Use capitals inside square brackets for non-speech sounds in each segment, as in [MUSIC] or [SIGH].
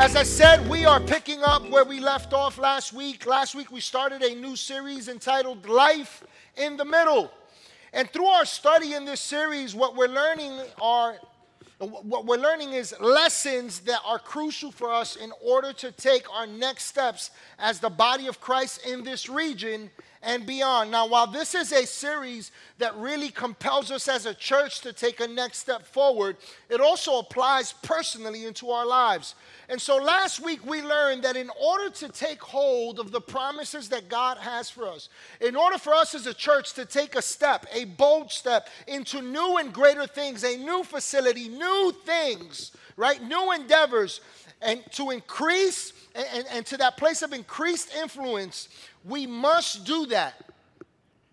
As I said, we are picking up where we left off last week. Last week, we started a new series entitled Life in the Middle. And through our study in this series, what we're learning are what we're learning is lessons that are crucial for us in order to take our next steps as the body of Christ in this region and beyond. Now, while this is a series that really compels us as a church to take a next step forward, it also applies personally into our lives. And so last week we learned that in order to take hold of the promises that God has for us, in order for us as a church to take a step, a bold step into new and greater things, a new facility, new things, right? New endeavors, and to increase and, and, and to that place of increased influence, we must do that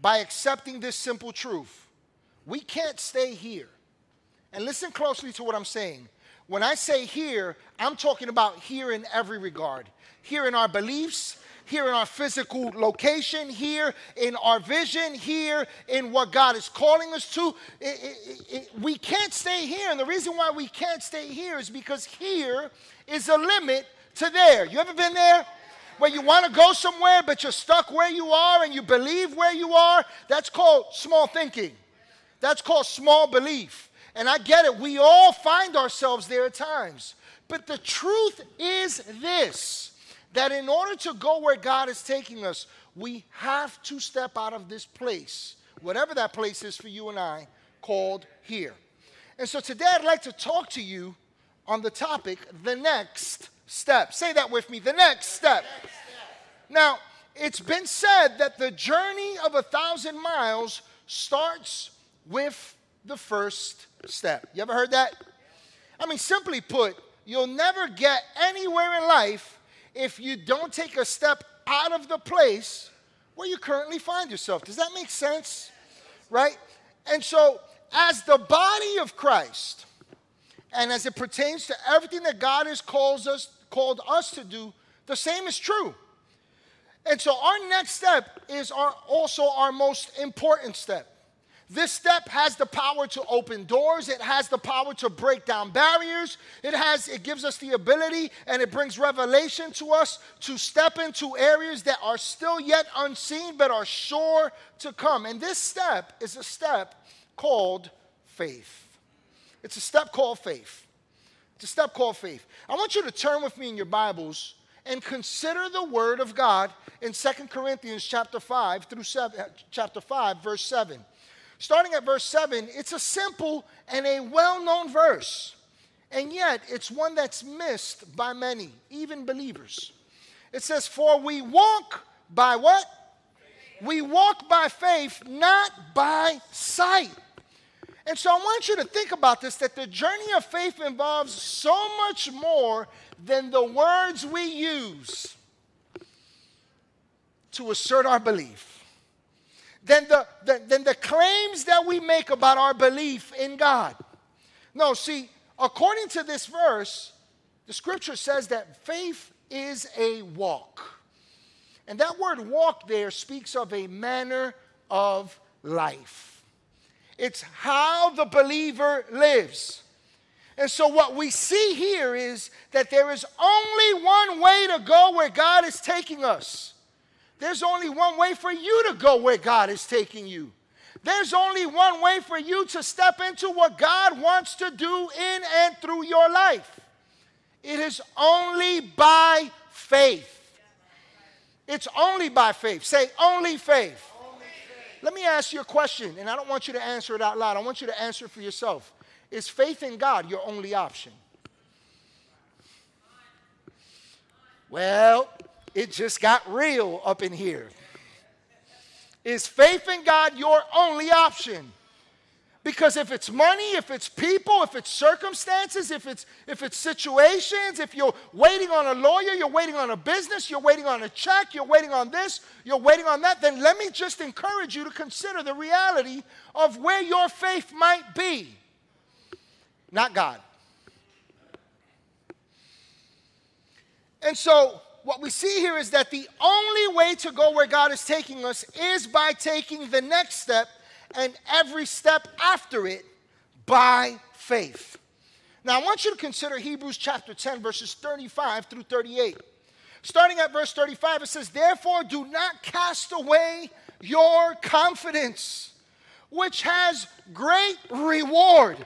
by accepting this simple truth. We can't stay here. And listen closely to what I'm saying. When I say here, I'm talking about here in every regard. Here in our beliefs, here in our physical location, here in our vision, here in what God is calling us to. It, it, it, we can't stay here. And the reason why we can't stay here is because here is a limit to there. You ever been there? Where you want to go somewhere, but you're stuck where you are and you believe where you are? That's called small thinking. That's called small belief. And I get it, we all find ourselves there at times. But the truth is this that in order to go where God is taking us, we have to step out of this place, whatever that place is for you and I, called here. And so today I'd like to talk to you on the topic, the next step. Say that with me, the next step. Now, it's been said that the journey of a thousand miles starts with the first step. You ever heard that? I mean, simply put, you'll never get anywhere in life if you don't take a step out of the place where you currently find yourself. Does that make sense? Right? And so, as the body of Christ, and as it pertains to everything that God has called us, called us to do, the same is true. And so our next step is our, also our most important step. This step has the power to open doors. It has the power to break down barriers. It has it gives us the ability and it brings revelation to us to step into areas that are still yet unseen but are sure to come. And this step is a step called faith. It's a step called faith. It's a step called faith. I want you to turn with me in your Bibles and consider the word of God in Second Corinthians chapter 5 through 7 uh, chapter 5 verse 7. Starting at verse 7, it's a simple and a well known verse. And yet, it's one that's missed by many, even believers. It says, For we walk by what? We walk by faith, not by sight. And so I want you to think about this that the journey of faith involves so much more than the words we use to assert our belief than the, than, than the claims that we make about our belief in God. No, see, according to this verse, the scripture says that faith is a walk. And that word walk there speaks of a manner of life. It's how the believer lives. And so, what we see here is that there is only one way to go where God is taking us. There's only one way for you to go where God is taking you. There's only one way for you to step into what God wants to do in and through your life. It is only by faith. It's only by faith. Say, only faith. Let me ask you a question, and I don't want you to answer it out loud. I want you to answer for yourself. Is faith in God your only option? Well, it just got real up in here. Is faith in God your only option? Because if it's money, if it's people, if it's circumstances, if it's if it's situations, if you're waiting on a lawyer, you're waiting on a business, you're waiting on a check, you're waiting on this, you're waiting on that, then let me just encourage you to consider the reality of where your faith might be. Not God. And so what we see here is that the only way to go where God is taking us is by taking the next step and every step after it by faith. Now, I want you to consider Hebrews chapter 10, verses 35 through 38. Starting at verse 35, it says, Therefore, do not cast away your confidence, which has great reward.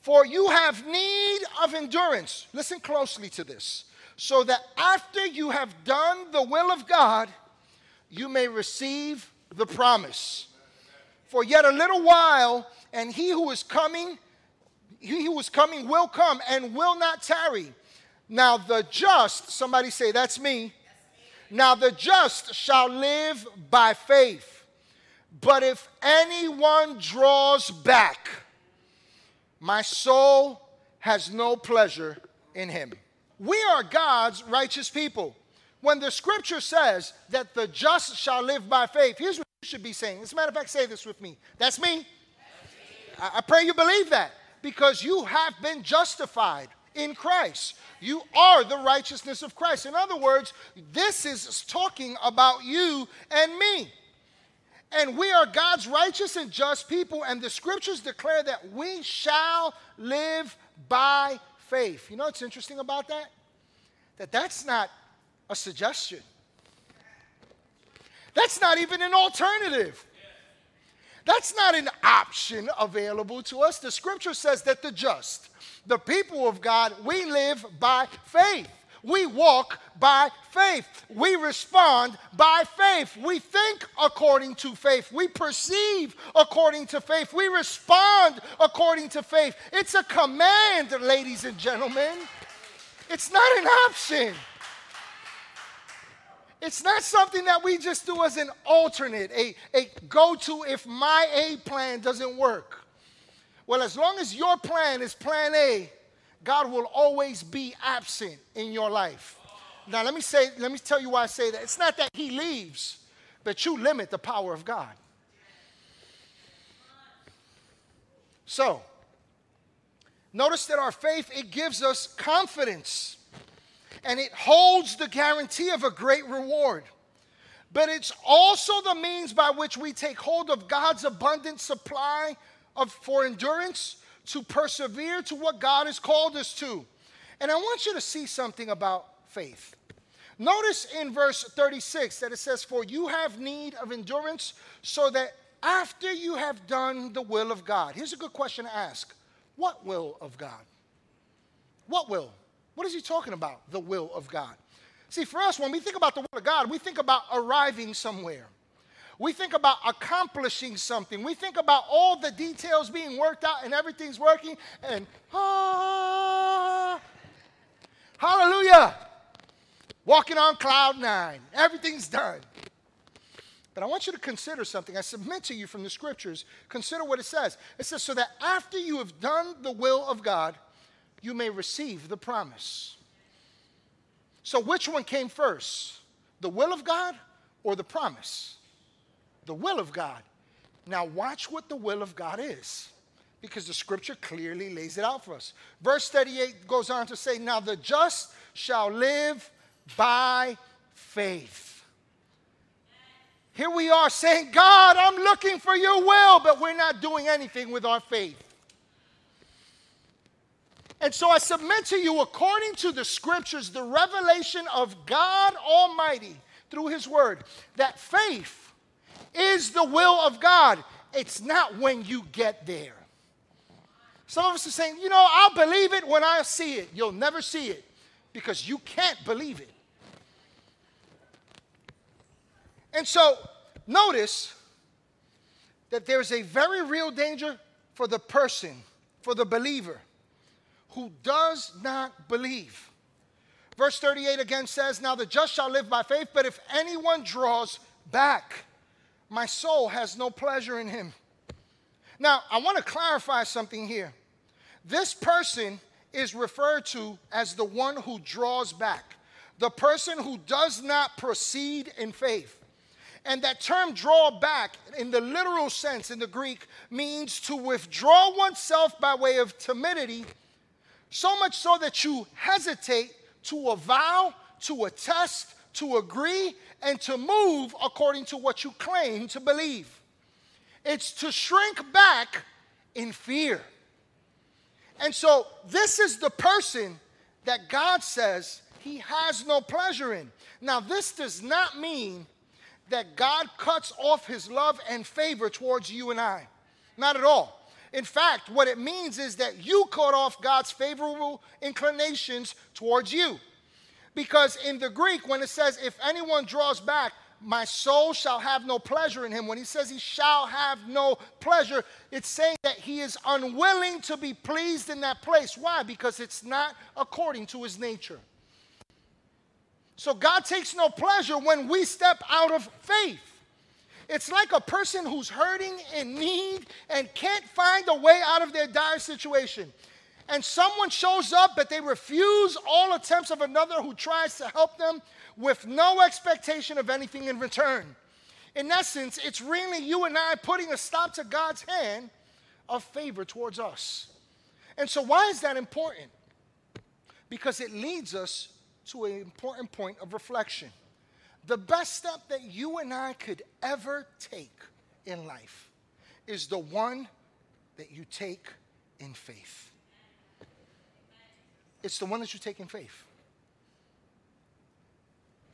For you have need of endurance. Listen closely to this. So that after you have done the will of God, you may receive the promise. For yet a little while, and he who is coming, he who is coming will come and will not tarry. Now the just, somebody say, That's me. Now the just shall live by faith. But if anyone draws back, my soul has no pleasure in him. We are God's righteous people. When the scripture says that the just shall live by faith, here's what should be saying. As a matter of fact, say this with me. That's me. I, I pray you believe that because you have been justified in Christ. You are the righteousness of Christ. In other words, this is talking about you and me. And we are God's righteous and just people, and the scriptures declare that we shall live by faith. You know what's interesting about that? That that's not a suggestion. That's not even an alternative. That's not an option available to us. The scripture says that the just, the people of God, we live by faith. We walk by faith. We respond by faith. We think according to faith. We perceive according to faith. We respond according to faith. It's a command, ladies and gentlemen. It's not an option. It's not something that we just do as an alternate, a, a go to if my A plan doesn't work. Well, as long as your plan is plan A, God will always be absent in your life. Now, let me say, let me tell you why I say that. It's not that He leaves, but you limit the power of God. So, notice that our faith, it gives us confidence and it holds the guarantee of a great reward. But it's also the means by which we take hold of God's abundant supply of, for endurance to persevere to what God has called us to. And I want you to see something about faith. Notice in verse 36 that it says, For you have need of endurance, so that after you have done the will of God. Here's a good question to ask What will of God? What will? What is he talking about? The will of God. See, for us, when we think about the will of God, we think about arriving somewhere. We think about accomplishing something. We think about all the details being worked out and everything's working and ah, hallelujah. Walking on cloud nine. Everything's done. But I want you to consider something. I submit to you from the scriptures. Consider what it says. It says, so that after you have done the will of God, you may receive the promise. So, which one came first? The will of God or the promise? The will of God. Now, watch what the will of God is because the scripture clearly lays it out for us. Verse 38 goes on to say, Now the just shall live by faith. Here we are saying, God, I'm looking for your will, but we're not doing anything with our faith. And so I submit to you, according to the scriptures, the revelation of God Almighty through His Word, that faith is the will of God. It's not when you get there. Some of us are saying, you know, I'll believe it when I see it. You'll never see it because you can't believe it. And so, notice that there's a very real danger for the person, for the believer who does not believe. Verse 38 again says, Now the just shall live by faith, but if anyone draws back, my soul has no pleasure in him. Now, I want to clarify something here. This person is referred to as the one who draws back, the person who does not proceed in faith. And that term draw back, in the literal sense in the Greek, means to withdraw oneself by way of timidity so much so that you hesitate to avow, to attest, to agree, and to move according to what you claim to believe. It's to shrink back in fear. And so this is the person that God says he has no pleasure in. Now, this does not mean that God cuts off his love and favor towards you and I. Not at all. In fact, what it means is that you cut off God's favorable inclinations towards you. Because in the Greek, when it says, if anyone draws back, my soul shall have no pleasure in him. When he says he shall have no pleasure, it's saying that he is unwilling to be pleased in that place. Why? Because it's not according to his nature. So God takes no pleasure when we step out of faith. It's like a person who's hurting in need and can't find a way out of their dire situation. And someone shows up, but they refuse all attempts of another who tries to help them with no expectation of anything in return. In essence, it's really you and I putting a stop to God's hand of favor towards us. And so, why is that important? Because it leads us to an important point of reflection. The best step that you and I could ever take in life is the one that you take in faith. It's the one that you take in faith.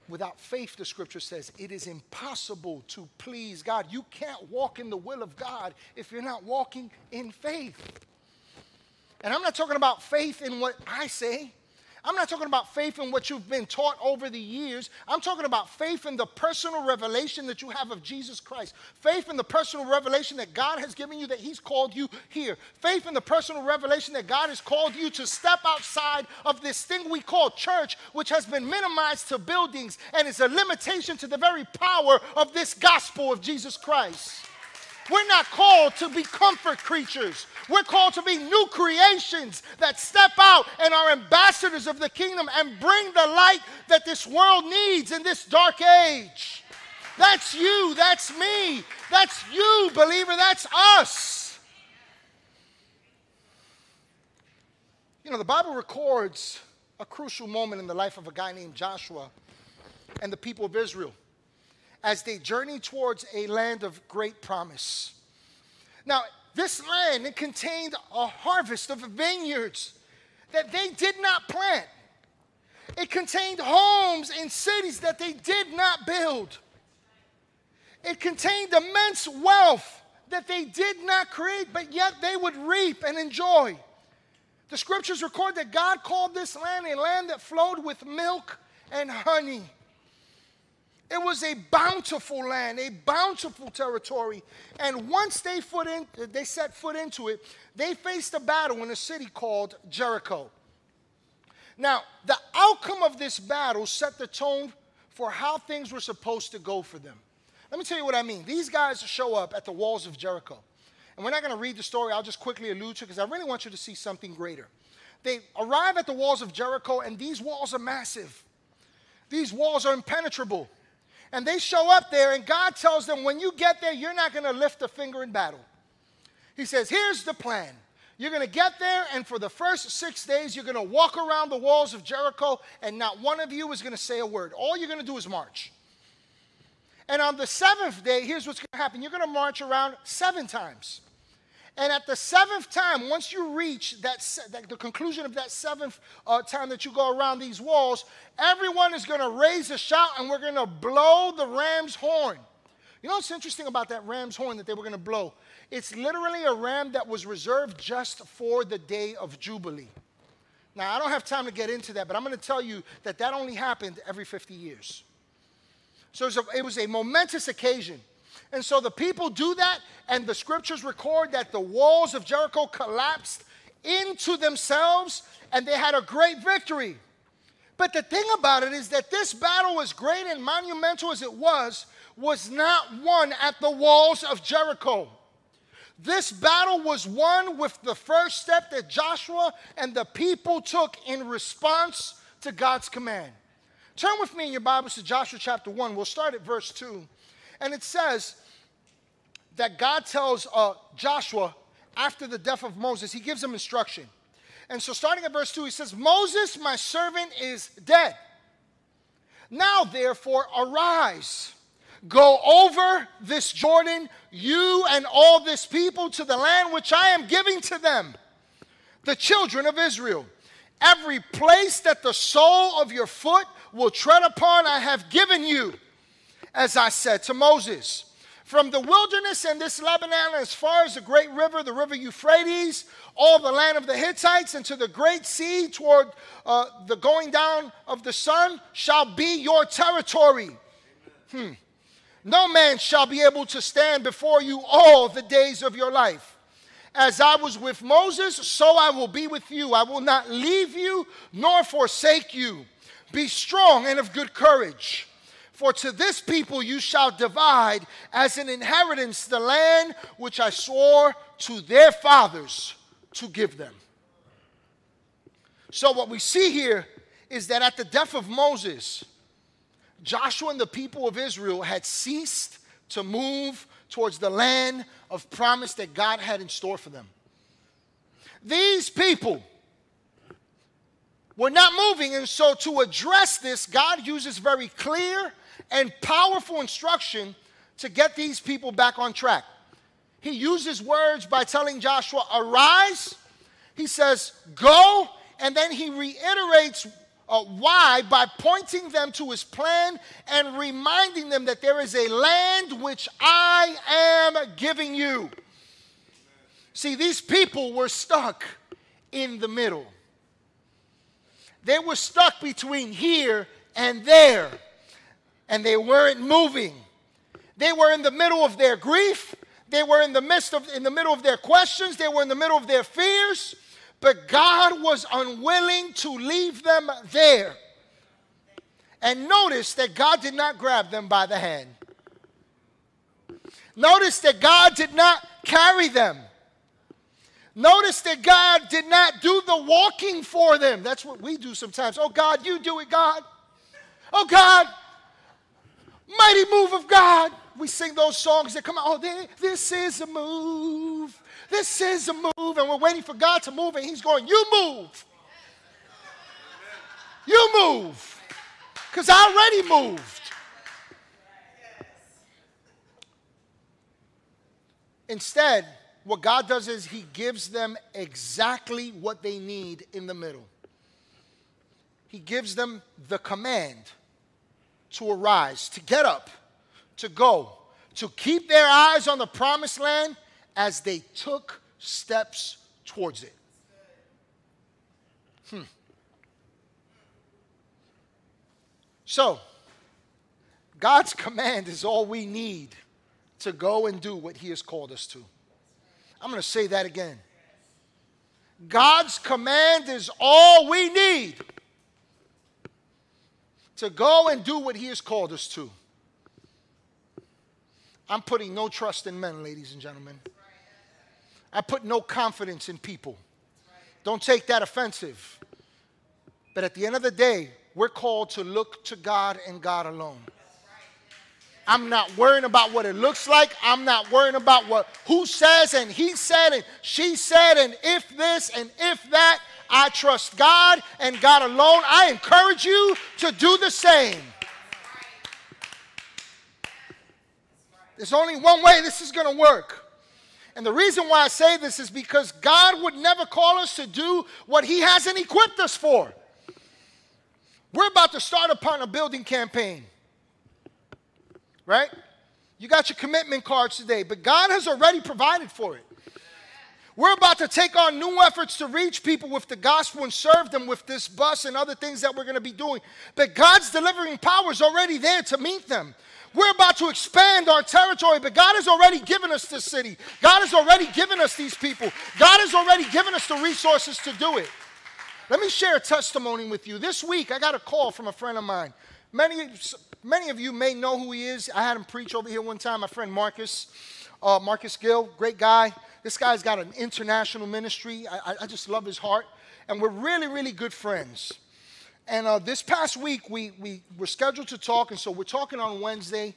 Without faith, the scripture says, it is impossible to please God. You can't walk in the will of God if you're not walking in faith. And I'm not talking about faith in what I say. I'm not talking about faith in what you've been taught over the years. I'm talking about faith in the personal revelation that you have of Jesus Christ. Faith in the personal revelation that God has given you, that He's called you here. Faith in the personal revelation that God has called you to step outside of this thing we call church, which has been minimized to buildings and is a limitation to the very power of this gospel of Jesus Christ. We're not called to be comfort creatures. We're called to be new creations that step out and are ambassadors of the kingdom and bring the light that this world needs in this dark age. That's you. That's me. That's you, believer. That's us. You know, the Bible records a crucial moment in the life of a guy named Joshua and the people of Israel as they journey towards a land of great promise. Now, this land it contained a harvest of vineyards that they did not plant. It contained homes and cities that they did not build. It contained immense wealth that they did not create, but yet they would reap and enjoy. The scriptures record that God called this land a land that flowed with milk and honey. It was a bountiful land, a bountiful territory. And once they, foot in, they set foot into it, they faced a battle in a city called Jericho. Now, the outcome of this battle set the tone for how things were supposed to go for them. Let me tell you what I mean. These guys show up at the walls of Jericho. And we're not going to read the story, I'll just quickly allude to it because I really want you to see something greater. They arrive at the walls of Jericho, and these walls are massive. These walls are impenetrable. And they show up there, and God tells them, when you get there, you're not going to lift a finger in battle. He says, Here's the plan. You're going to get there, and for the first six days, you're going to walk around the walls of Jericho, and not one of you is going to say a word. All you're going to do is march. And on the seventh day, here's what's going to happen you're going to march around seven times. And at the seventh time, once you reach that, the conclusion of that seventh uh, time that you go around these walls, everyone is going to raise a shout and we're going to blow the ram's horn. You know what's interesting about that ram's horn that they were going to blow? It's literally a ram that was reserved just for the day of Jubilee. Now, I don't have time to get into that, but I'm going to tell you that that only happened every 50 years. So it was a, it was a momentous occasion. And so the people do that, and the scriptures record that the walls of Jericho collapsed into themselves, and they had a great victory. But the thing about it is that this battle, as great and monumental as it was, was not won at the walls of Jericho. This battle was won with the first step that Joshua and the people took in response to God's command. Turn with me in your Bibles to Joshua chapter 1. We'll start at verse 2. And it says that God tells uh, Joshua after the death of Moses, he gives him instruction. And so, starting at verse 2, he says, Moses, my servant, is dead. Now, therefore, arise, go over this Jordan, you and all this people, to the land which I am giving to them the children of Israel. Every place that the sole of your foot will tread upon, I have given you, as I said to Moses. From the wilderness and this Lebanon, as far as the great river, the river Euphrates, all the land of the Hittites, and to the great sea toward uh, the going down of the sun, shall be your territory. Hmm. No man shall be able to stand before you all the days of your life. As I was with Moses, so I will be with you. I will not leave you nor forsake you. Be strong and of good courage. For to this people you shall divide as an inheritance the land which I swore to their fathers to give them. So, what we see here is that at the death of Moses, Joshua and the people of Israel had ceased to move towards the land of promise that God had in store for them. These people were not moving, and so to address this, God uses very clear and powerful instruction to get these people back on track. He uses words by telling Joshua, Arise. He says, Go. And then he reiterates uh, why by pointing them to his plan and reminding them that there is a land which I am giving you. See, these people were stuck in the middle. They were stuck between here and there, and they weren't moving. They were in the middle of their grief. They were in the midst of in the middle of their questions. They were in the middle of their fears. But God was unwilling to leave them there. And notice that God did not grab them by the hand. Notice that God did not carry them. Notice that God did not do the walking for them. That's what we do sometimes. Oh, God, you do it, God. Oh, God, mighty move of God. We sing those songs that come out. Oh, this is a move. This is a move, and we're waiting for God to move, and He's going, You move. You move. Because I already moved. Instead, what God does is He gives them exactly what they need in the middle. He gives them the command to arise, to get up, to go, to keep their eyes on the promised land as they took steps towards it. Hmm. So, God's command is all we need to go and do what He has called us to. I'm going to say that again. God's command is all we need to go and do what He has called us to. I'm putting no trust in men, ladies and gentlemen. I put no confidence in people. Don't take that offensive. But at the end of the day, we're called to look to God and God alone. I'm not worrying about what it looks like. I'm not worrying about what who says and he said and she said and if this and if that. I trust God and God alone. I encourage you to do the same. There's only one way this is going to work. And the reason why I say this is because God would never call us to do what He hasn't equipped us for. We're about to start upon a building campaign, right? You got your commitment cards today, but God has already provided for it. We're about to take on new efforts to reach people with the gospel and serve them with this bus and other things that we're going to be doing. But God's delivering power is already there to meet them. We're about to expand our territory, but God has already given us this city. God has already given us these people. God has already given us the resources to do it. Let me share a testimony with you. This week, I got a call from a friend of mine. Many, many of you may know who he is. I had him preach over here one time, my friend Marcus, uh, Marcus Gill, great guy. This guy's got an international ministry. I, I just love his heart. And we're really, really good friends. And uh, this past week, we, we were scheduled to talk, and so we're talking on Wednesday.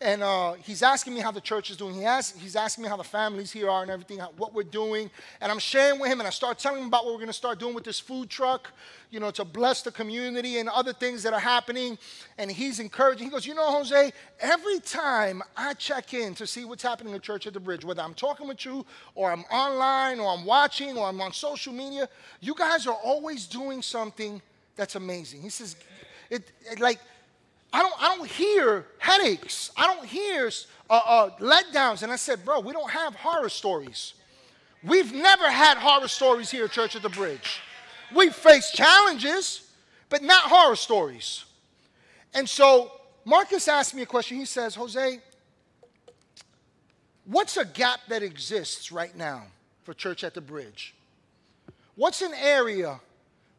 And uh, he's asking me how the church is doing. He asks, he's asking me how the families here are and everything, how, what we're doing. And I'm sharing with him, and I start telling him about what we're going to start doing with this food truck, you know, to bless the community and other things that are happening. And he's encouraging. He goes, You know, Jose, every time I check in to see what's happening in Church at the Bridge, whether I'm talking with you or I'm online or I'm watching or I'm on social media, you guys are always doing something that's amazing. He says, it, it like, I don't, I don't hear headaches. I don't hear uh, uh, letdowns. And I said, bro, we don't have horror stories. We've never had horror stories here at Church at the Bridge. We've faced challenges, but not horror stories. And so Marcus asked me a question. He says, Jose, what's a gap that exists right now for Church at the Bridge? What's an area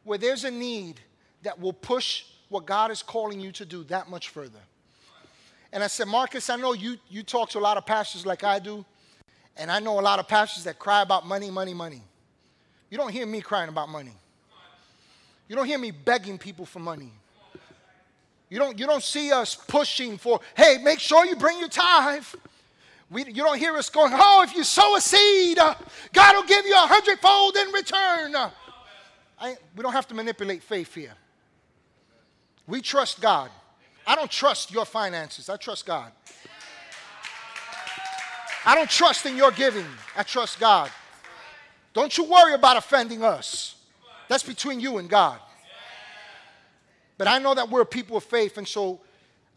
where there's a need that will push what God is calling you to do that much further. And I said, Marcus, I know you, you talk to a lot of pastors like I do, and I know a lot of pastors that cry about money, money, money. You don't hear me crying about money. You don't hear me begging people for money. You don't, you don't see us pushing for, hey, make sure you bring your tithe. We, you don't hear us going, oh, if you sow a seed, uh, God will give you a hundredfold in return. I, we don't have to manipulate faith here. We trust God. I don't trust your finances, I trust God. I don't trust in your giving, I trust God. Don't you worry about offending us. That's between you and God. But I know that we're people of faith, and so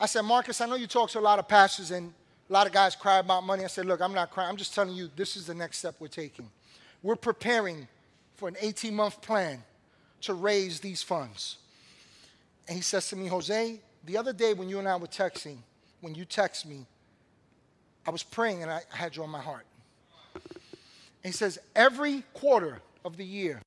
I said, Marcus, I know you talk to a lot of pastors and a lot of guys cry about money. I said, Look, I'm not crying. I'm just telling you this is the next step we're taking. We're preparing for an 18 month plan to raise these funds. And he says to me, Jose, the other day when you and I were texting, when you text me, I was praying and I had you on my heart. And he says, every quarter of the year,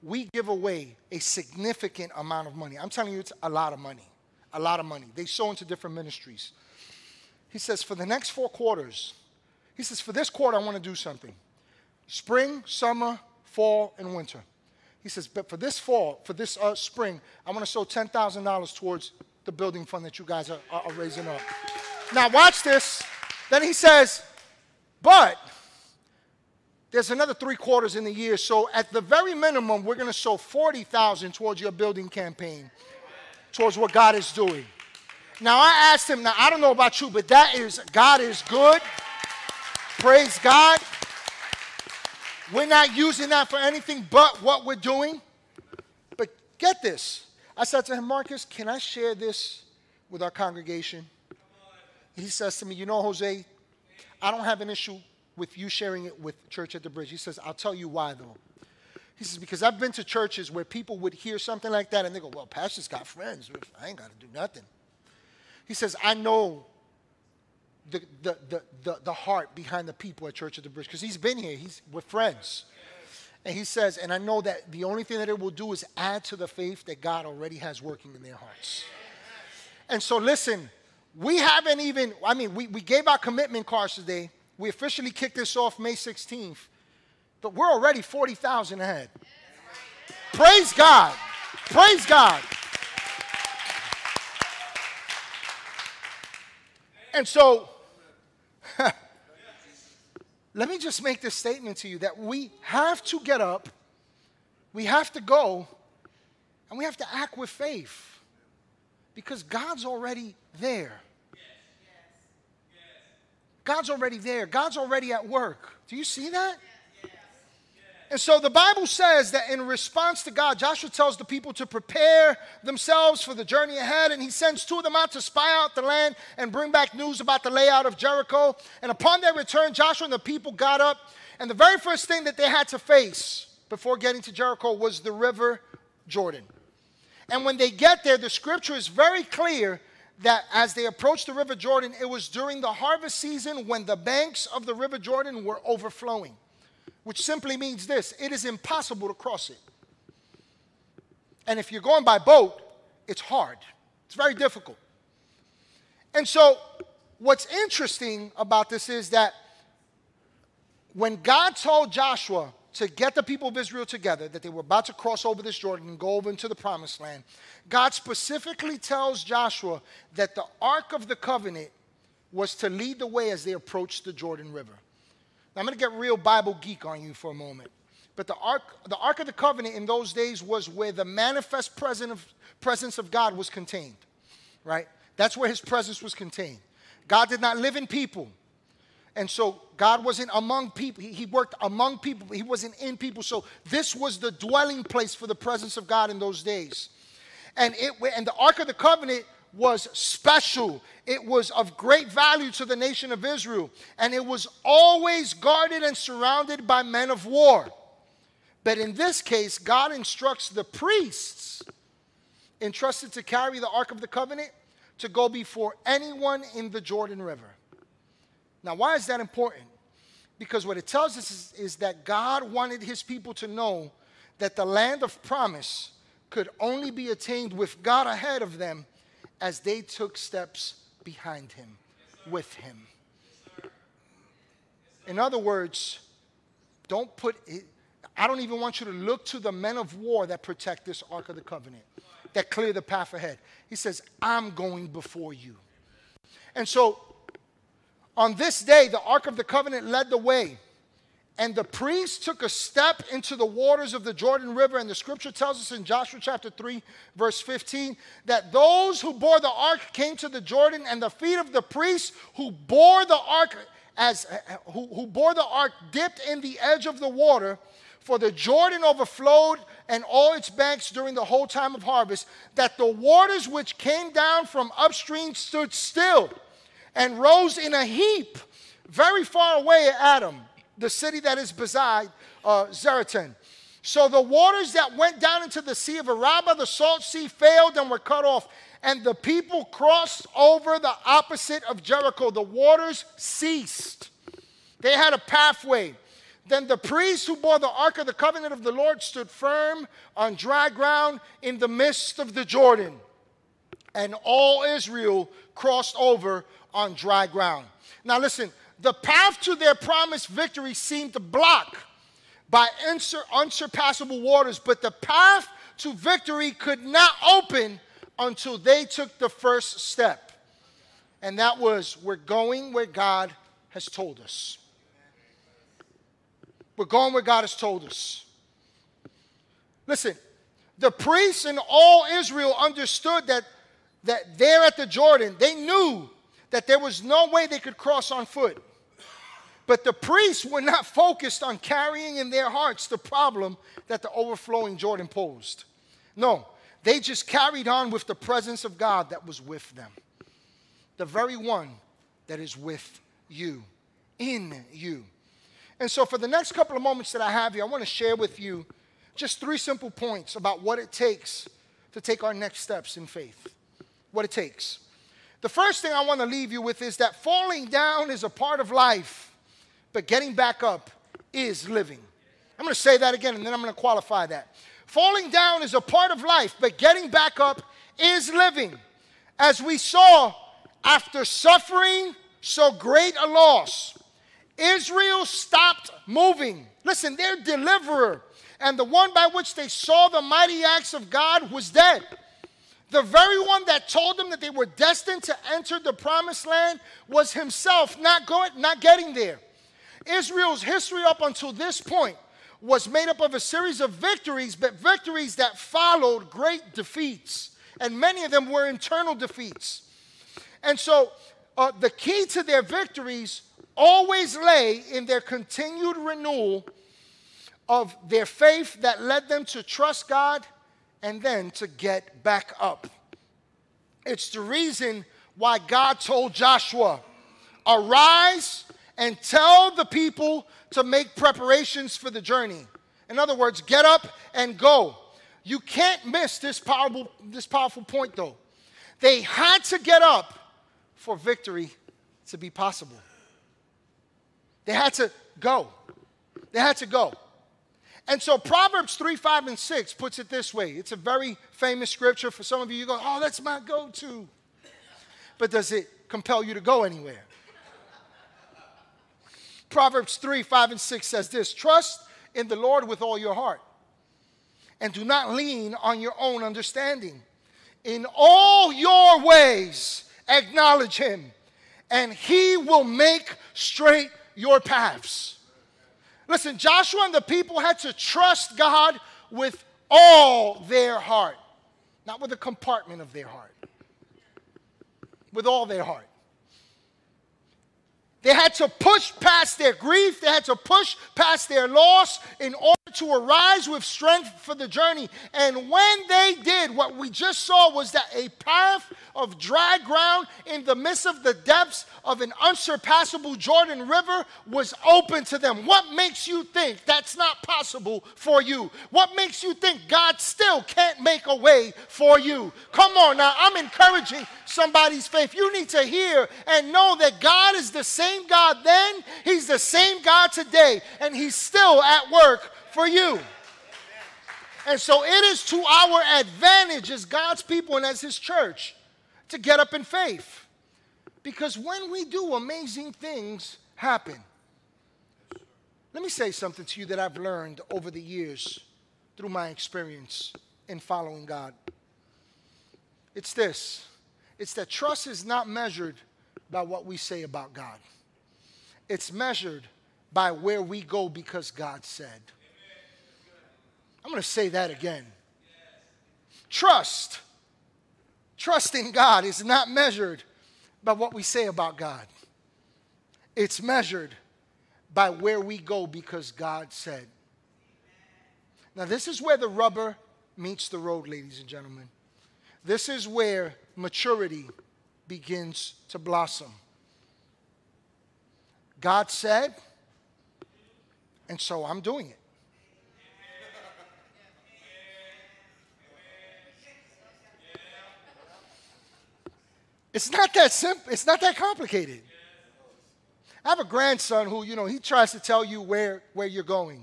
we give away a significant amount of money. I'm telling you, it's a lot of money. A lot of money. They sow into different ministries. He says, for the next four quarters, he says, for this quarter, I want to do something spring, summer, fall, and winter. He says, but for this fall, for this uh, spring, I want to sow $10,000 towards the building fund that you guys are, are, are raising up. Now, watch this. Then he says, but there's another three quarters in the year. So at the very minimum, we're going to sow 40,000 towards your building campaign, towards what God is doing. Now I asked him, now I don't know about you, but that is, God is good. Praise God. We're not using that for anything but what we're doing. But get this. I said to him, Marcus, can I share this with our congregation? He says to me, You know, Jose, I don't have an issue with you sharing it with Church at the Bridge. He says, I'll tell you why, though. He says, Because I've been to churches where people would hear something like that and they go, Well, Pastor's got friends. I ain't got to do nothing. He says, I know the, the, the, the, heart behind the people at Church of the Bridge because he's been here. He's with friends. And he says, and I know that the only thing that it will do is add to the faith that God already has working in their hearts. And so, listen, we haven't even, I mean, we, we gave our commitment cards today. We officially kicked this off May 16th, but we're already 40,000 ahead. Praise God. Praise God. And so, [LAUGHS] let me just make this statement to you that we have to get up, we have to go, and we have to act with faith because God's already there. God's already there. God's already at work. Do you see that? And so the Bible says that in response to God, Joshua tells the people to prepare themselves for the journey ahead, and he sends two of them out to spy out the land and bring back news about the layout of Jericho. And upon their return, Joshua and the people got up, and the very first thing that they had to face before getting to Jericho was the river Jordan. And when they get there, the scripture is very clear that as they approached the river Jordan, it was during the harvest season when the banks of the river Jordan were overflowing which simply means this it is impossible to cross it. And if you're going by boat, it's hard, it's very difficult. And so, what's interesting about this is that when God told Joshua to get the people of Israel together, that they were about to cross over this Jordan and go over into the promised land, God specifically tells Joshua that the Ark of the Covenant was to lead the way as they approached the Jordan River. Now, I'm going to get real Bible geek on you for a moment. But the Ark, the Ark of the Covenant in those days was where the manifest presence of, presence of God was contained, right? That's where his presence was contained. God did not live in people. And so God wasn't among people. He, he worked among people. He wasn't in people. So this was the dwelling place for the presence of God in those days. And it and the Ark of the Covenant was special. It was of great value to the nation of Israel. And it was always guarded and surrounded by men of war. But in this case, God instructs the priests entrusted to carry the Ark of the Covenant to go before anyone in the Jordan River. Now, why is that important? Because what it tells us is, is, that God wanted his people to know that the land of promise could only be attained with God ahead of them as they took steps behind him, with him. In other words, don't put I don't even want you to look to the men of war that protect this Ark of the Covenant, that clear the path ahead. He says, I'm going before you. And so on this day, the Ark of the Covenant led the way. And the priest took a step into the waters of the Jordan River. And the scripture tells us in Joshua chapter 3, verse 15, that those who bore the ark came to the Jordan, and the feet of the priests who bore the ark as who, who bore the ark dipped in the edge of the water. For the Jordan overflowed and all its banks during the whole time of harvest, that the waters which came down from upstream stood still and rose in a heap very far away at Adam, the city that is beside uh, Zaretan. So the waters that went down into the sea of Arabah, the salt sea, failed and were cut off. And the people crossed over the opposite of Jericho. The waters ceased. They had a pathway. Then the priests who bore the ark of the covenant of the Lord stood firm on dry ground in the midst of the Jordan. And all Israel crossed over on dry ground. Now, listen, the path to their promised victory seemed to block by unsur- unsurpassable waters, but the path to victory could not open until they took the first step. And that was, we're going where God has told us. We're going where God has told us. Listen, the priests and all Israel understood that, that there at the Jordan, they knew that there was no way they could cross on foot. But the priests were not focused on carrying in their hearts the problem that the overflowing Jordan posed. No, they just carried on with the presence of God that was with them. The very one that is with you, in you. And so, for the next couple of moments that I have here, I want to share with you just three simple points about what it takes to take our next steps in faith. What it takes. The first thing I want to leave you with is that falling down is a part of life, but getting back up is living. I'm going to say that again and then I'm going to qualify that. Falling down is a part of life, but getting back up is living. As we saw, after suffering so great a loss, Israel stopped moving. Listen, their deliverer and the one by which they saw the mighty acts of God was dead. The very one that told them that they were destined to enter the promised land was himself not going, not getting there. Israel's history up until this point was made up of a series of victories, but victories that followed great defeats. And many of them were internal defeats. And so uh, the key to their victories always lay in their continued renewal of their faith that led them to trust God and then to get back up. It's the reason why God told Joshua, Arise and tell the people to make preparations for the journey. In other words, get up and go. You can't miss this powerful, this powerful point, though. They had to get up for victory to be possible. They had to go. They had to go. And so Proverbs 3, 5, and 6 puts it this way. It's a very famous scripture. For some of you, you go, oh, that's my go to. But does it compel you to go anywhere? Proverbs 3, 5, and 6 says this Trust in the Lord with all your heart, and do not lean on your own understanding. In all your ways, acknowledge him, and he will make straight your paths. Listen, Joshua and the people had to trust God with all their heart, not with a compartment of their heart, with all their heart. They had to push past their grief, they had to push past their loss in order to arise with strength for the journey. And when they did, what we just saw was that a path of dry ground in the midst of the depths of an unsurpassable Jordan River was open to them. What makes you think that's not possible for you? What makes you think God still can't make a way for you? Come on now, I'm encouraging somebody's faith. You need to hear and know that God is the same God then, He's the same God today, and He's still at work for you. And so it is to our advantage as God's people and as His church to get up in faith. Because when we do, amazing things happen. Let me say something to you that I've learned over the years through my experience in following God. It's this it's that trust is not measured by what we say about God, it's measured by where we go because God said. I'm going to say that again. Trust, trust in God is not measured by what we say about God, it's measured by where we go because God said. Now, this is where the rubber meets the road, ladies and gentlemen. This is where maturity begins to blossom. God said, and so I'm doing it. It's not that simple. It's not that complicated. I have a grandson who, you know, he tries to tell you where, where you're going.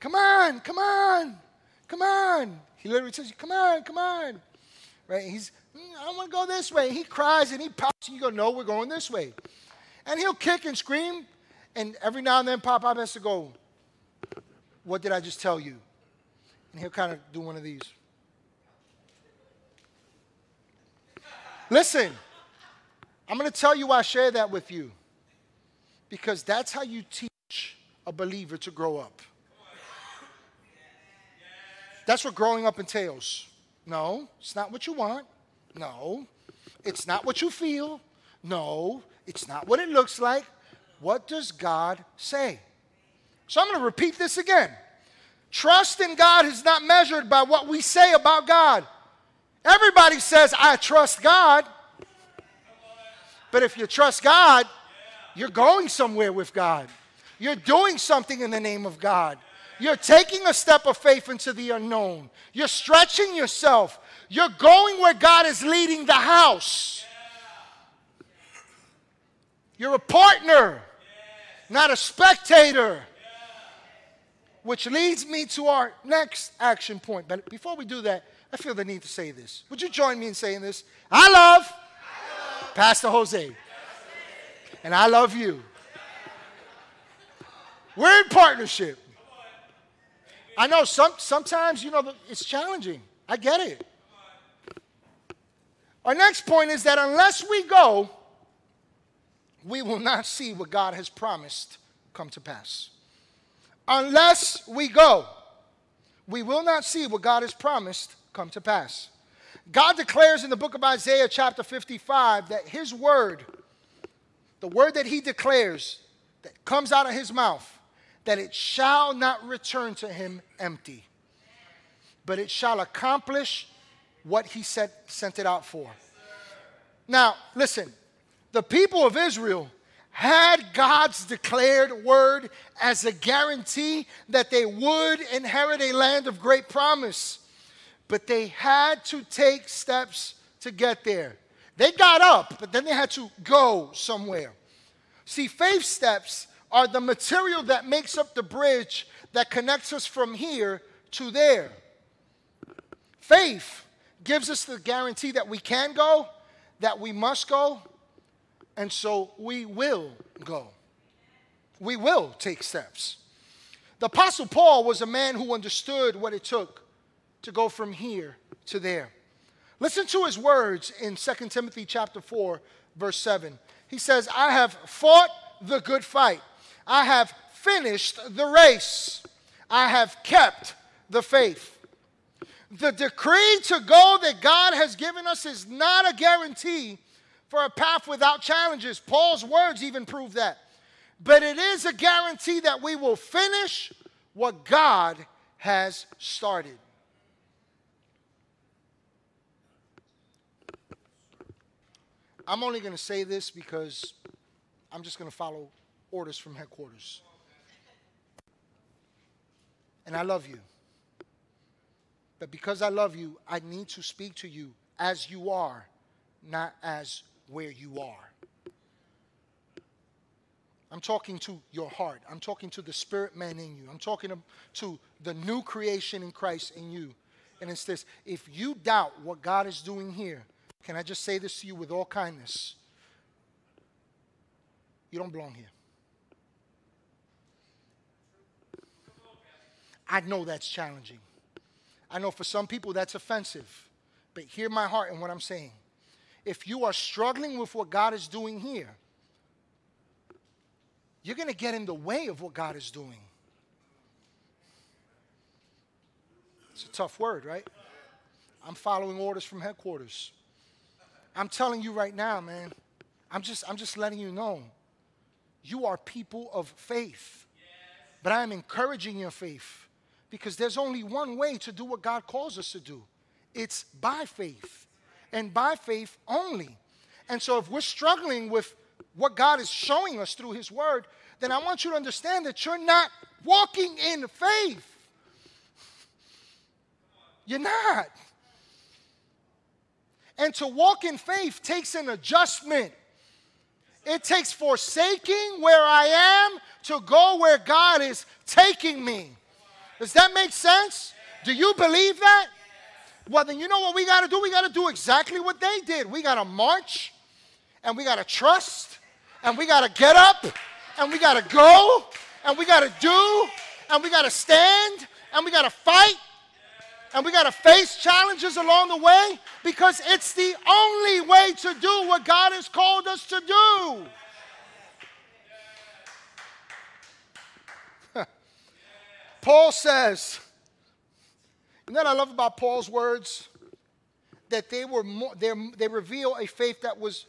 Come on, come on, come on. He literally says, come on, come on. Right? he's, mm, I want to go this way. He cries and he pops, and you go, no, we're going this way. And he'll kick and scream, and every now and then Pop Pop has to go, what did I just tell you? And he'll kind of do one of these. Listen, I'm going to tell you why I share that with you. Because that's how you teach a believer to grow up. That's what growing up entails. No, it's not what you want. No, it's not what you feel. No, it's not what it looks like. What does God say? So I'm going to repeat this again. Trust in God is not measured by what we say about God. Everybody says, I trust God. But if you trust God, you're going somewhere with God. You're doing something in the name of God. You're taking a step of faith into the unknown. You're stretching yourself. You're going where God is leading the house. You're a partner, not a spectator. Which leads me to our next action point. But before we do that, I feel the need to say this. Would you join me in saying this? I love, I love Pastor Jose. And I love you. We're in partnership. I know some, sometimes, you know, it's challenging. I get it. Our next point is that unless we go, we will not see what God has promised come to pass. Unless we go, we will not see what God has promised come to pass. God declares in the book of Isaiah, chapter 55, that his word, the word that he declares, that comes out of his mouth, that it shall not return to him empty, but it shall accomplish what he sent it out for. Now, listen, the people of Israel had God's declared word as a guarantee that they would inherit a land of great promise but they had to take steps to get there. They got up, but then they had to go somewhere. See, faith steps are the material that makes up the bridge that connects us from here to there. Faith gives us the guarantee that we can go, that we must go, and so we will go. We will take steps. The Apostle Paul was a man who understood what it took to go from here to there. Listen to his words in 2 Timothy chapter 4, verse 7. He says, I have fought the good fight. I have finished the race. I have kept the faith. The decree to go that God has given us is not a guarantee for a path without challenges. Paul's words even prove that. But it is a guarantee that we will finish what God has started. I'm only going to say this because I'm just going to follow orders from headquarters. And I love you. But because I love you, I need to speak to you as you are, not as where you are. I'm talking to your heart. I'm talking to the spirit man in you. I'm talking to the new creation in Christ in you. And it's this if you doubt what God is doing here, can I just say this to you with all kindness? You don't belong here. I know that's challenging. I know for some people that's offensive. But hear my heart and what I'm saying. If you are struggling with what God is doing here, you're going to get in the way of what God is doing. It's a tough word, right? I'm following orders from headquarters. I'm telling you right now, man. I'm just I'm just letting you know. You are people of faith. But I am encouraging your faith because there's only one way to do what God calls us to do. It's by faith. And by faith only. And so if we're struggling with what God is showing us through his word, then I want you to understand that you're not walking in faith. You're not. And to walk in faith takes an adjustment. It takes forsaking where I am to go where God is taking me. Does that make sense? Do you believe that? Well, then you know what we got to do? We got to do exactly what they did. We got to march and we got to trust and we got to get up and we got to go and we got to do and we got to stand and we got to fight and we got to face challenges along the way because it's the only way to do what God has called us to do. [LAUGHS] Paul says, you know what I love about Paul's words? That they were more, they reveal a faith that was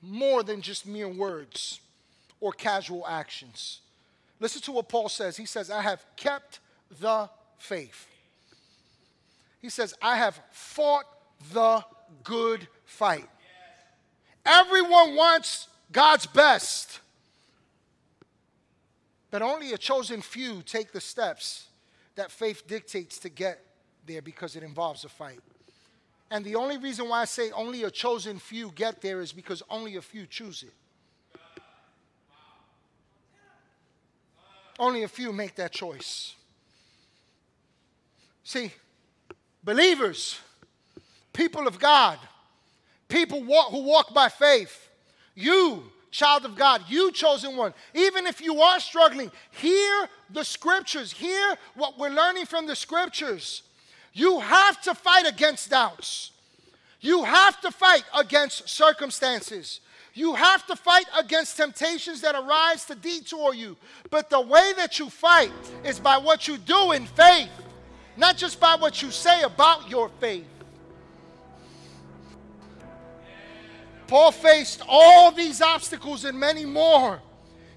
more than just mere words or casual actions. Listen to what Paul says. He says, I have kept the faith. He says, I have fought the good fight. Everyone wants God's best, but only a chosen few take the steps that faith dictates to get there because it involves a fight. And the only reason why I say only a chosen few get there is because only a few choose it. Only a few make that choice. See, believers, people of God, people walk, who walk by faith, you, child of God, you chosen one, even if you are struggling, hear the scriptures, hear what we're learning from the scriptures. You have to fight against doubts. You have to fight against circumstances. You have to fight against temptations that arise to detour you. But the way that you fight is by what you do in faith, not just by what you say about your faith. Paul faced all these obstacles and many more.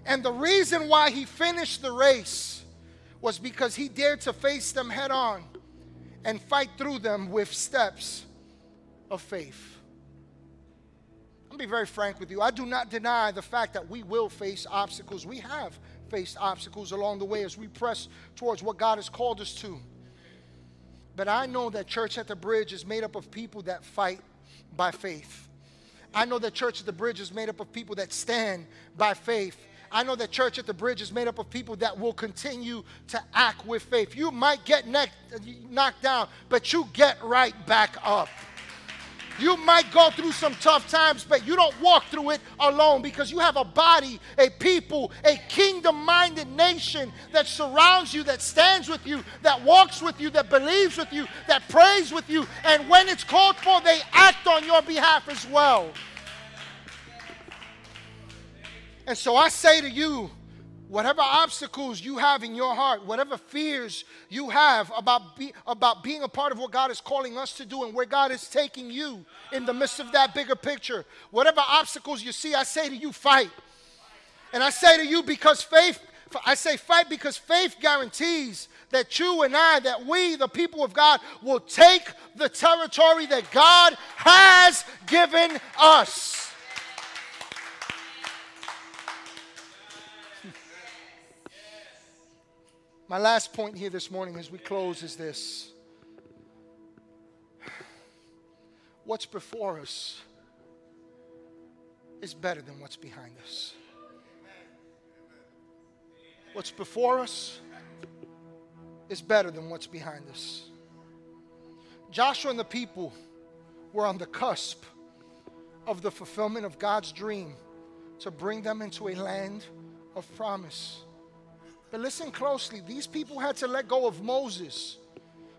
And the reason why he finished the race was because he dared to face them head on and fight through them with steps of faith. I'll be very frank with you. I do not deny the fact that we will face obstacles. We have faced obstacles along the way as we press towards what God has called us to. But I know that Church at the Bridge is made up of people that fight by faith. I know that Church at the Bridge is made up of people that stand by faith. I know that Church at the Bridge is made up of people that will continue to act with faith. You might get knocked down, but you get right back up. You might go through some tough times, but you don't walk through it alone because you have a body, a people, a kingdom minded nation that surrounds you, that stands with you, that walks with you, that believes with you, that prays with you. And when it's called for, they act on your behalf as well. And so I say to you, whatever obstacles you have in your heart, whatever fears you have about, be, about being a part of what God is calling us to do and where God is taking you in the midst of that bigger picture, whatever obstacles you see, I say to you, fight. And I say to you, because faith, I say fight because faith guarantees that you and I, that we, the people of God, will take the territory that God has given us. My last point here this morning as we close is this what's before us is better than what's behind us. What's before us is better than what's behind us. Joshua and the people were on the cusp of the fulfillment of God's dream to bring them into a land of promise. But listen closely these people had to let go of Moses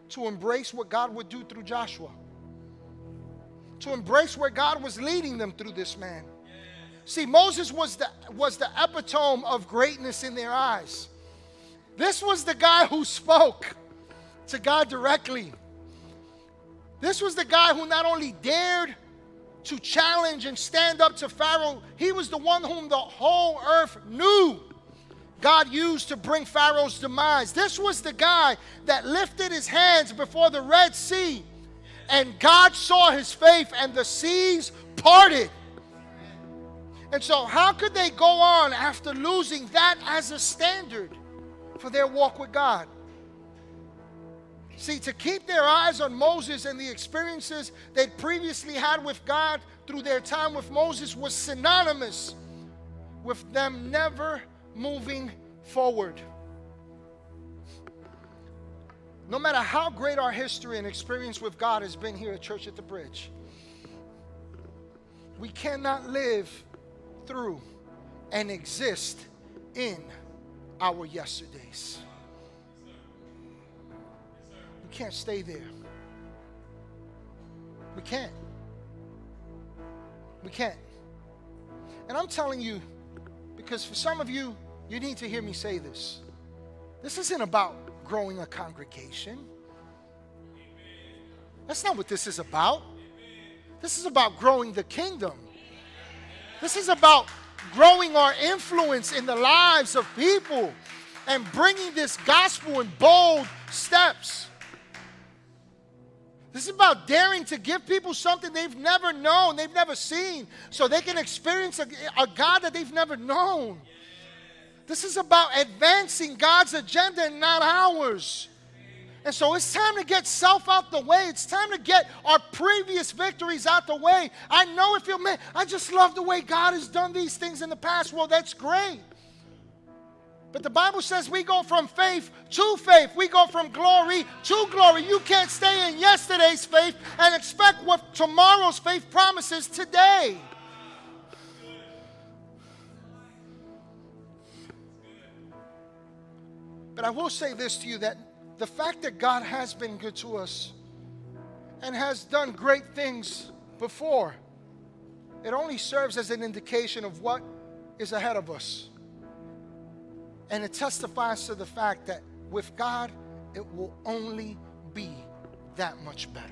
to embrace what God would do through Joshua, to embrace where God was leading them through this man. See, Moses was the, was the epitome of greatness in their eyes. This was the guy who spoke to God directly. This was the guy who not only dared to challenge and stand up to Pharaoh, he was the one whom the whole earth knew God used to bring Pharaoh's demise. This was the guy that lifted his hands before the Red Sea, and God saw his faith, and the seas parted. And so, how could they go on after losing that as a standard for their walk with God? See, to keep their eyes on Moses and the experiences they'd previously had with God through their time with Moses was synonymous with them never moving forward. No matter how great our history and experience with God has been here at Church at the Bridge, we cannot live through and exist in our yesterdays. We can't stay there. We can't. We can't. And I'm telling you, because for some of you, you need to hear me say this. This isn't about growing a congregation. That's not what this is about. This is about growing the kingdom. This is about growing our influence in the lives of people and bringing this gospel in bold steps. This is about daring to give people something they've never known, they've never seen, so they can experience a, a God that they've never known. This is about advancing God's agenda and not ours. And so it's time to get self out the way. It's time to get our previous victories out the way. I know if you're, I just love the way God has done these things in the past. Well, that's great. But the Bible says we go from faith to faith. We go from glory to glory. You can't stay in yesterday's faith and expect what tomorrow's faith promises today. But I will say this to you that the fact that God has been good to us and has done great things before, it only serves as an indication of what is ahead of us. And it testifies to the fact that with God, it will only be that much better.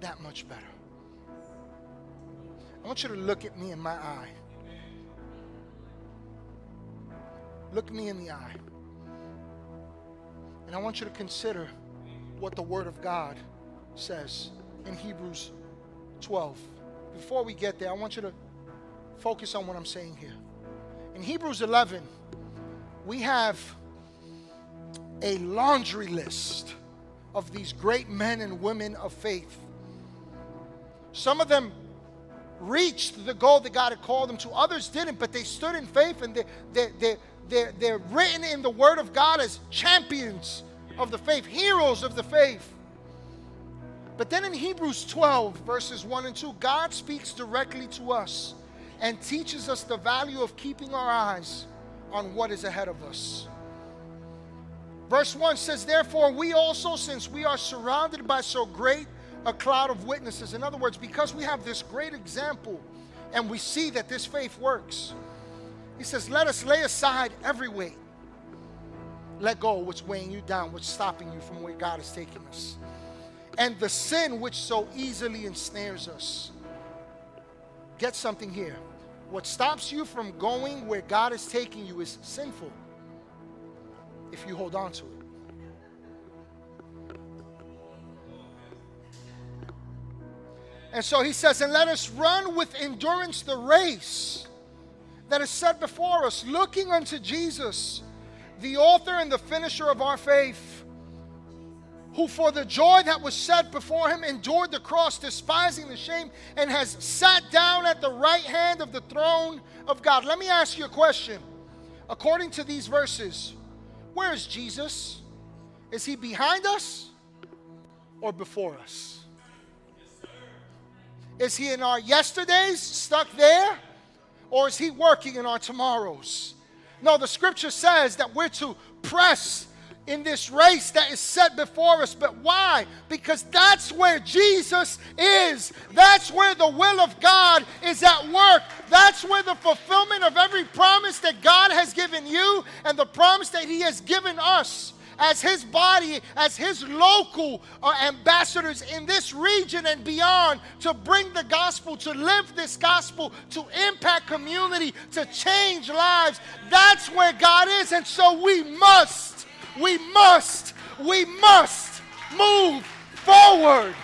That much better. I want you to look at me in my eye. Look me in the eye. And I want you to consider what the Word of God says in Hebrews 12. Before we get there, I want you to focus on what I'm saying here. In Hebrews 11, we have a laundry list of these great men and women of faith. Some of them reached the goal that God had called them to, others didn't, but they stood in faith and they, they, they, they're, they're written in the Word of God as champions of the faith, heroes of the faith. But then in Hebrews 12, verses 1 and 2, God speaks directly to us and teaches us the value of keeping our eyes on what is ahead of us. Verse 1 says, Therefore, we also, since we are surrounded by so great a cloud of witnesses, in other words, because we have this great example And we see that this faith works. He says, Let us lay aside every weight. Let go what's weighing you down, what's stopping you from where God is taking us. And the sin which so easily ensnares us. Get something here. What stops you from going where God is taking you is sinful if you hold on to it. And so he says, And let us run with endurance the race that is set before us, looking unto Jesus, the author and the finisher of our faith, who for the joy that was set before him endured the cross, despising the shame, and has sat down at the right hand of the throne of God. Let me ask you a question. According to these verses, where is Jesus? Is he behind us or before us? Is he in our yesterdays, stuck there? Or is he working in our tomorrows? No, the scripture says that we're to press in this race that is set before us. But why? Because that's where Jesus is. That's where the will of God is at work. That's where the fulfillment of every promise that God has given you and the promise that He has given us as his body, as his local uh, ambassadors in this region and beyond to bring the gospel, to live this gospel, to impact community, to change lives. That's where God is. And so we must, we must, we must move forward.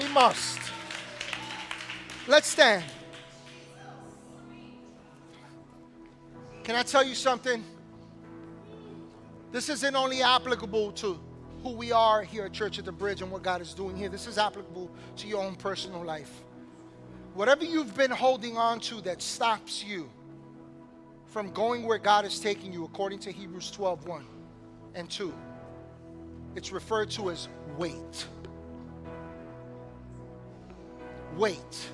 We must. Let's stand. Can I tell you something? This isn't only applicable to who we are here at Church at the Bridge and what God is doing here. This is applicable to your own personal life. Whatever you've been holding on to that stops you from going where God is taking you, according to Hebrews 12 1 and 2, it's referred to as weight. Weight.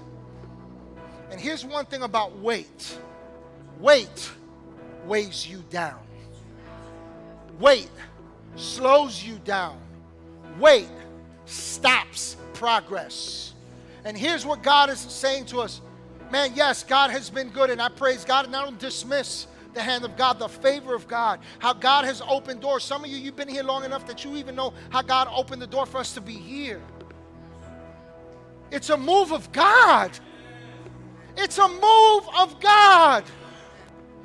And here's one thing about weight weight weighs you down. Weight slows you down. Weight stops progress. And here's what God is saying to us man, yes, God has been good, and I praise God, and I don't dismiss the hand of God, the favor of God, how God has opened doors. Some of you, you've been here long enough that you even know how God opened the door for us to be here. It's a move of God. It's a move of God.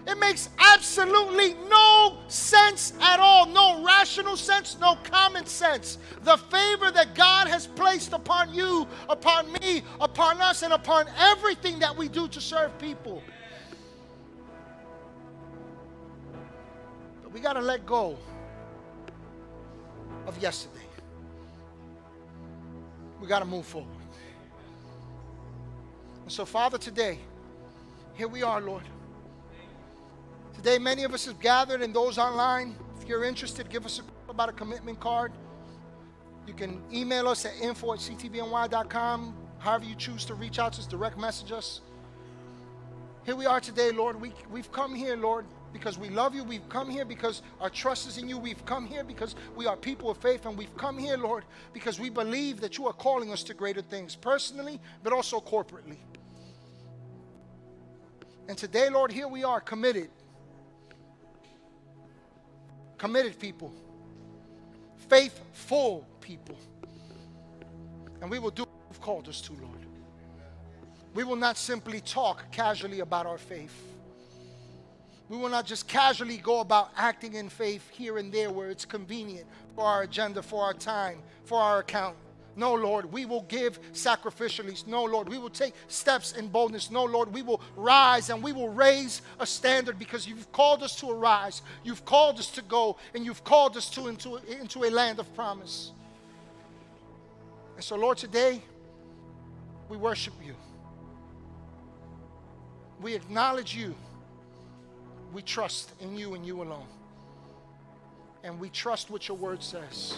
It makes absolutely no sense at all. No rational sense, no common sense. The favor that God has placed upon you, upon me, upon us, and upon everything that we do to serve people. But we got to let go of yesterday. We got to move forward. And so, Father, today, here we are, Lord. Today, many of us have gathered, and those online, if you're interested, give us a call about a commitment card. You can email us at info at ctbny.com. However, you choose to reach out to us, direct message us. Here we are today, Lord. We, we've come here, Lord, because we love you. We've come here because our trust is in you. We've come here because we are people of faith. And we've come here, Lord, because we believe that you are calling us to greater things, personally, but also corporately. And today, Lord, here we are committed committed people, faithful people. And we will do what you've called us to, Lord. We will not simply talk casually about our faith. We will not just casually go about acting in faith here and there where it's convenient for our agenda, for our time, for our account. No, Lord, we will give sacrificially. No, Lord, we will take steps in boldness. No, Lord, we will rise and we will raise a standard because you've called us to arise. You've called us to go and you've called us to into, into a land of promise. And so, Lord, today we worship you. We acknowledge you. We trust in you and you alone. And we trust what your word says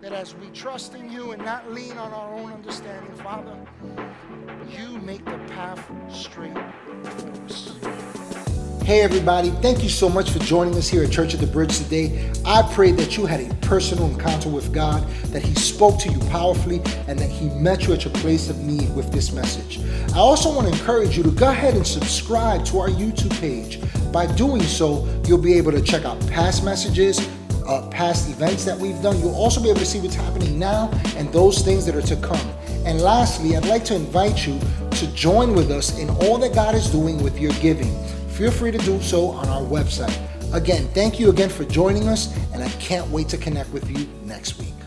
that as we trust in you and not lean on our own understanding, Father, you make the path straight before us. Hey, everybody, thank you so much for joining us here at Church of the Bridge today. I pray that you had a personal encounter with God, that He spoke to you powerfully, and that He met you at your place of need with this message. I also want to encourage you to go ahead and subscribe to our YouTube page. By doing so, you'll be able to check out past messages, uh, past events that we've done. You'll also be able to see what's happening now and those things that are to come. And lastly, I'd like to invite you to join with us in all that God is doing with your giving feel free to do so on our website. Again, thank you again for joining us, and I can't wait to connect with you next week.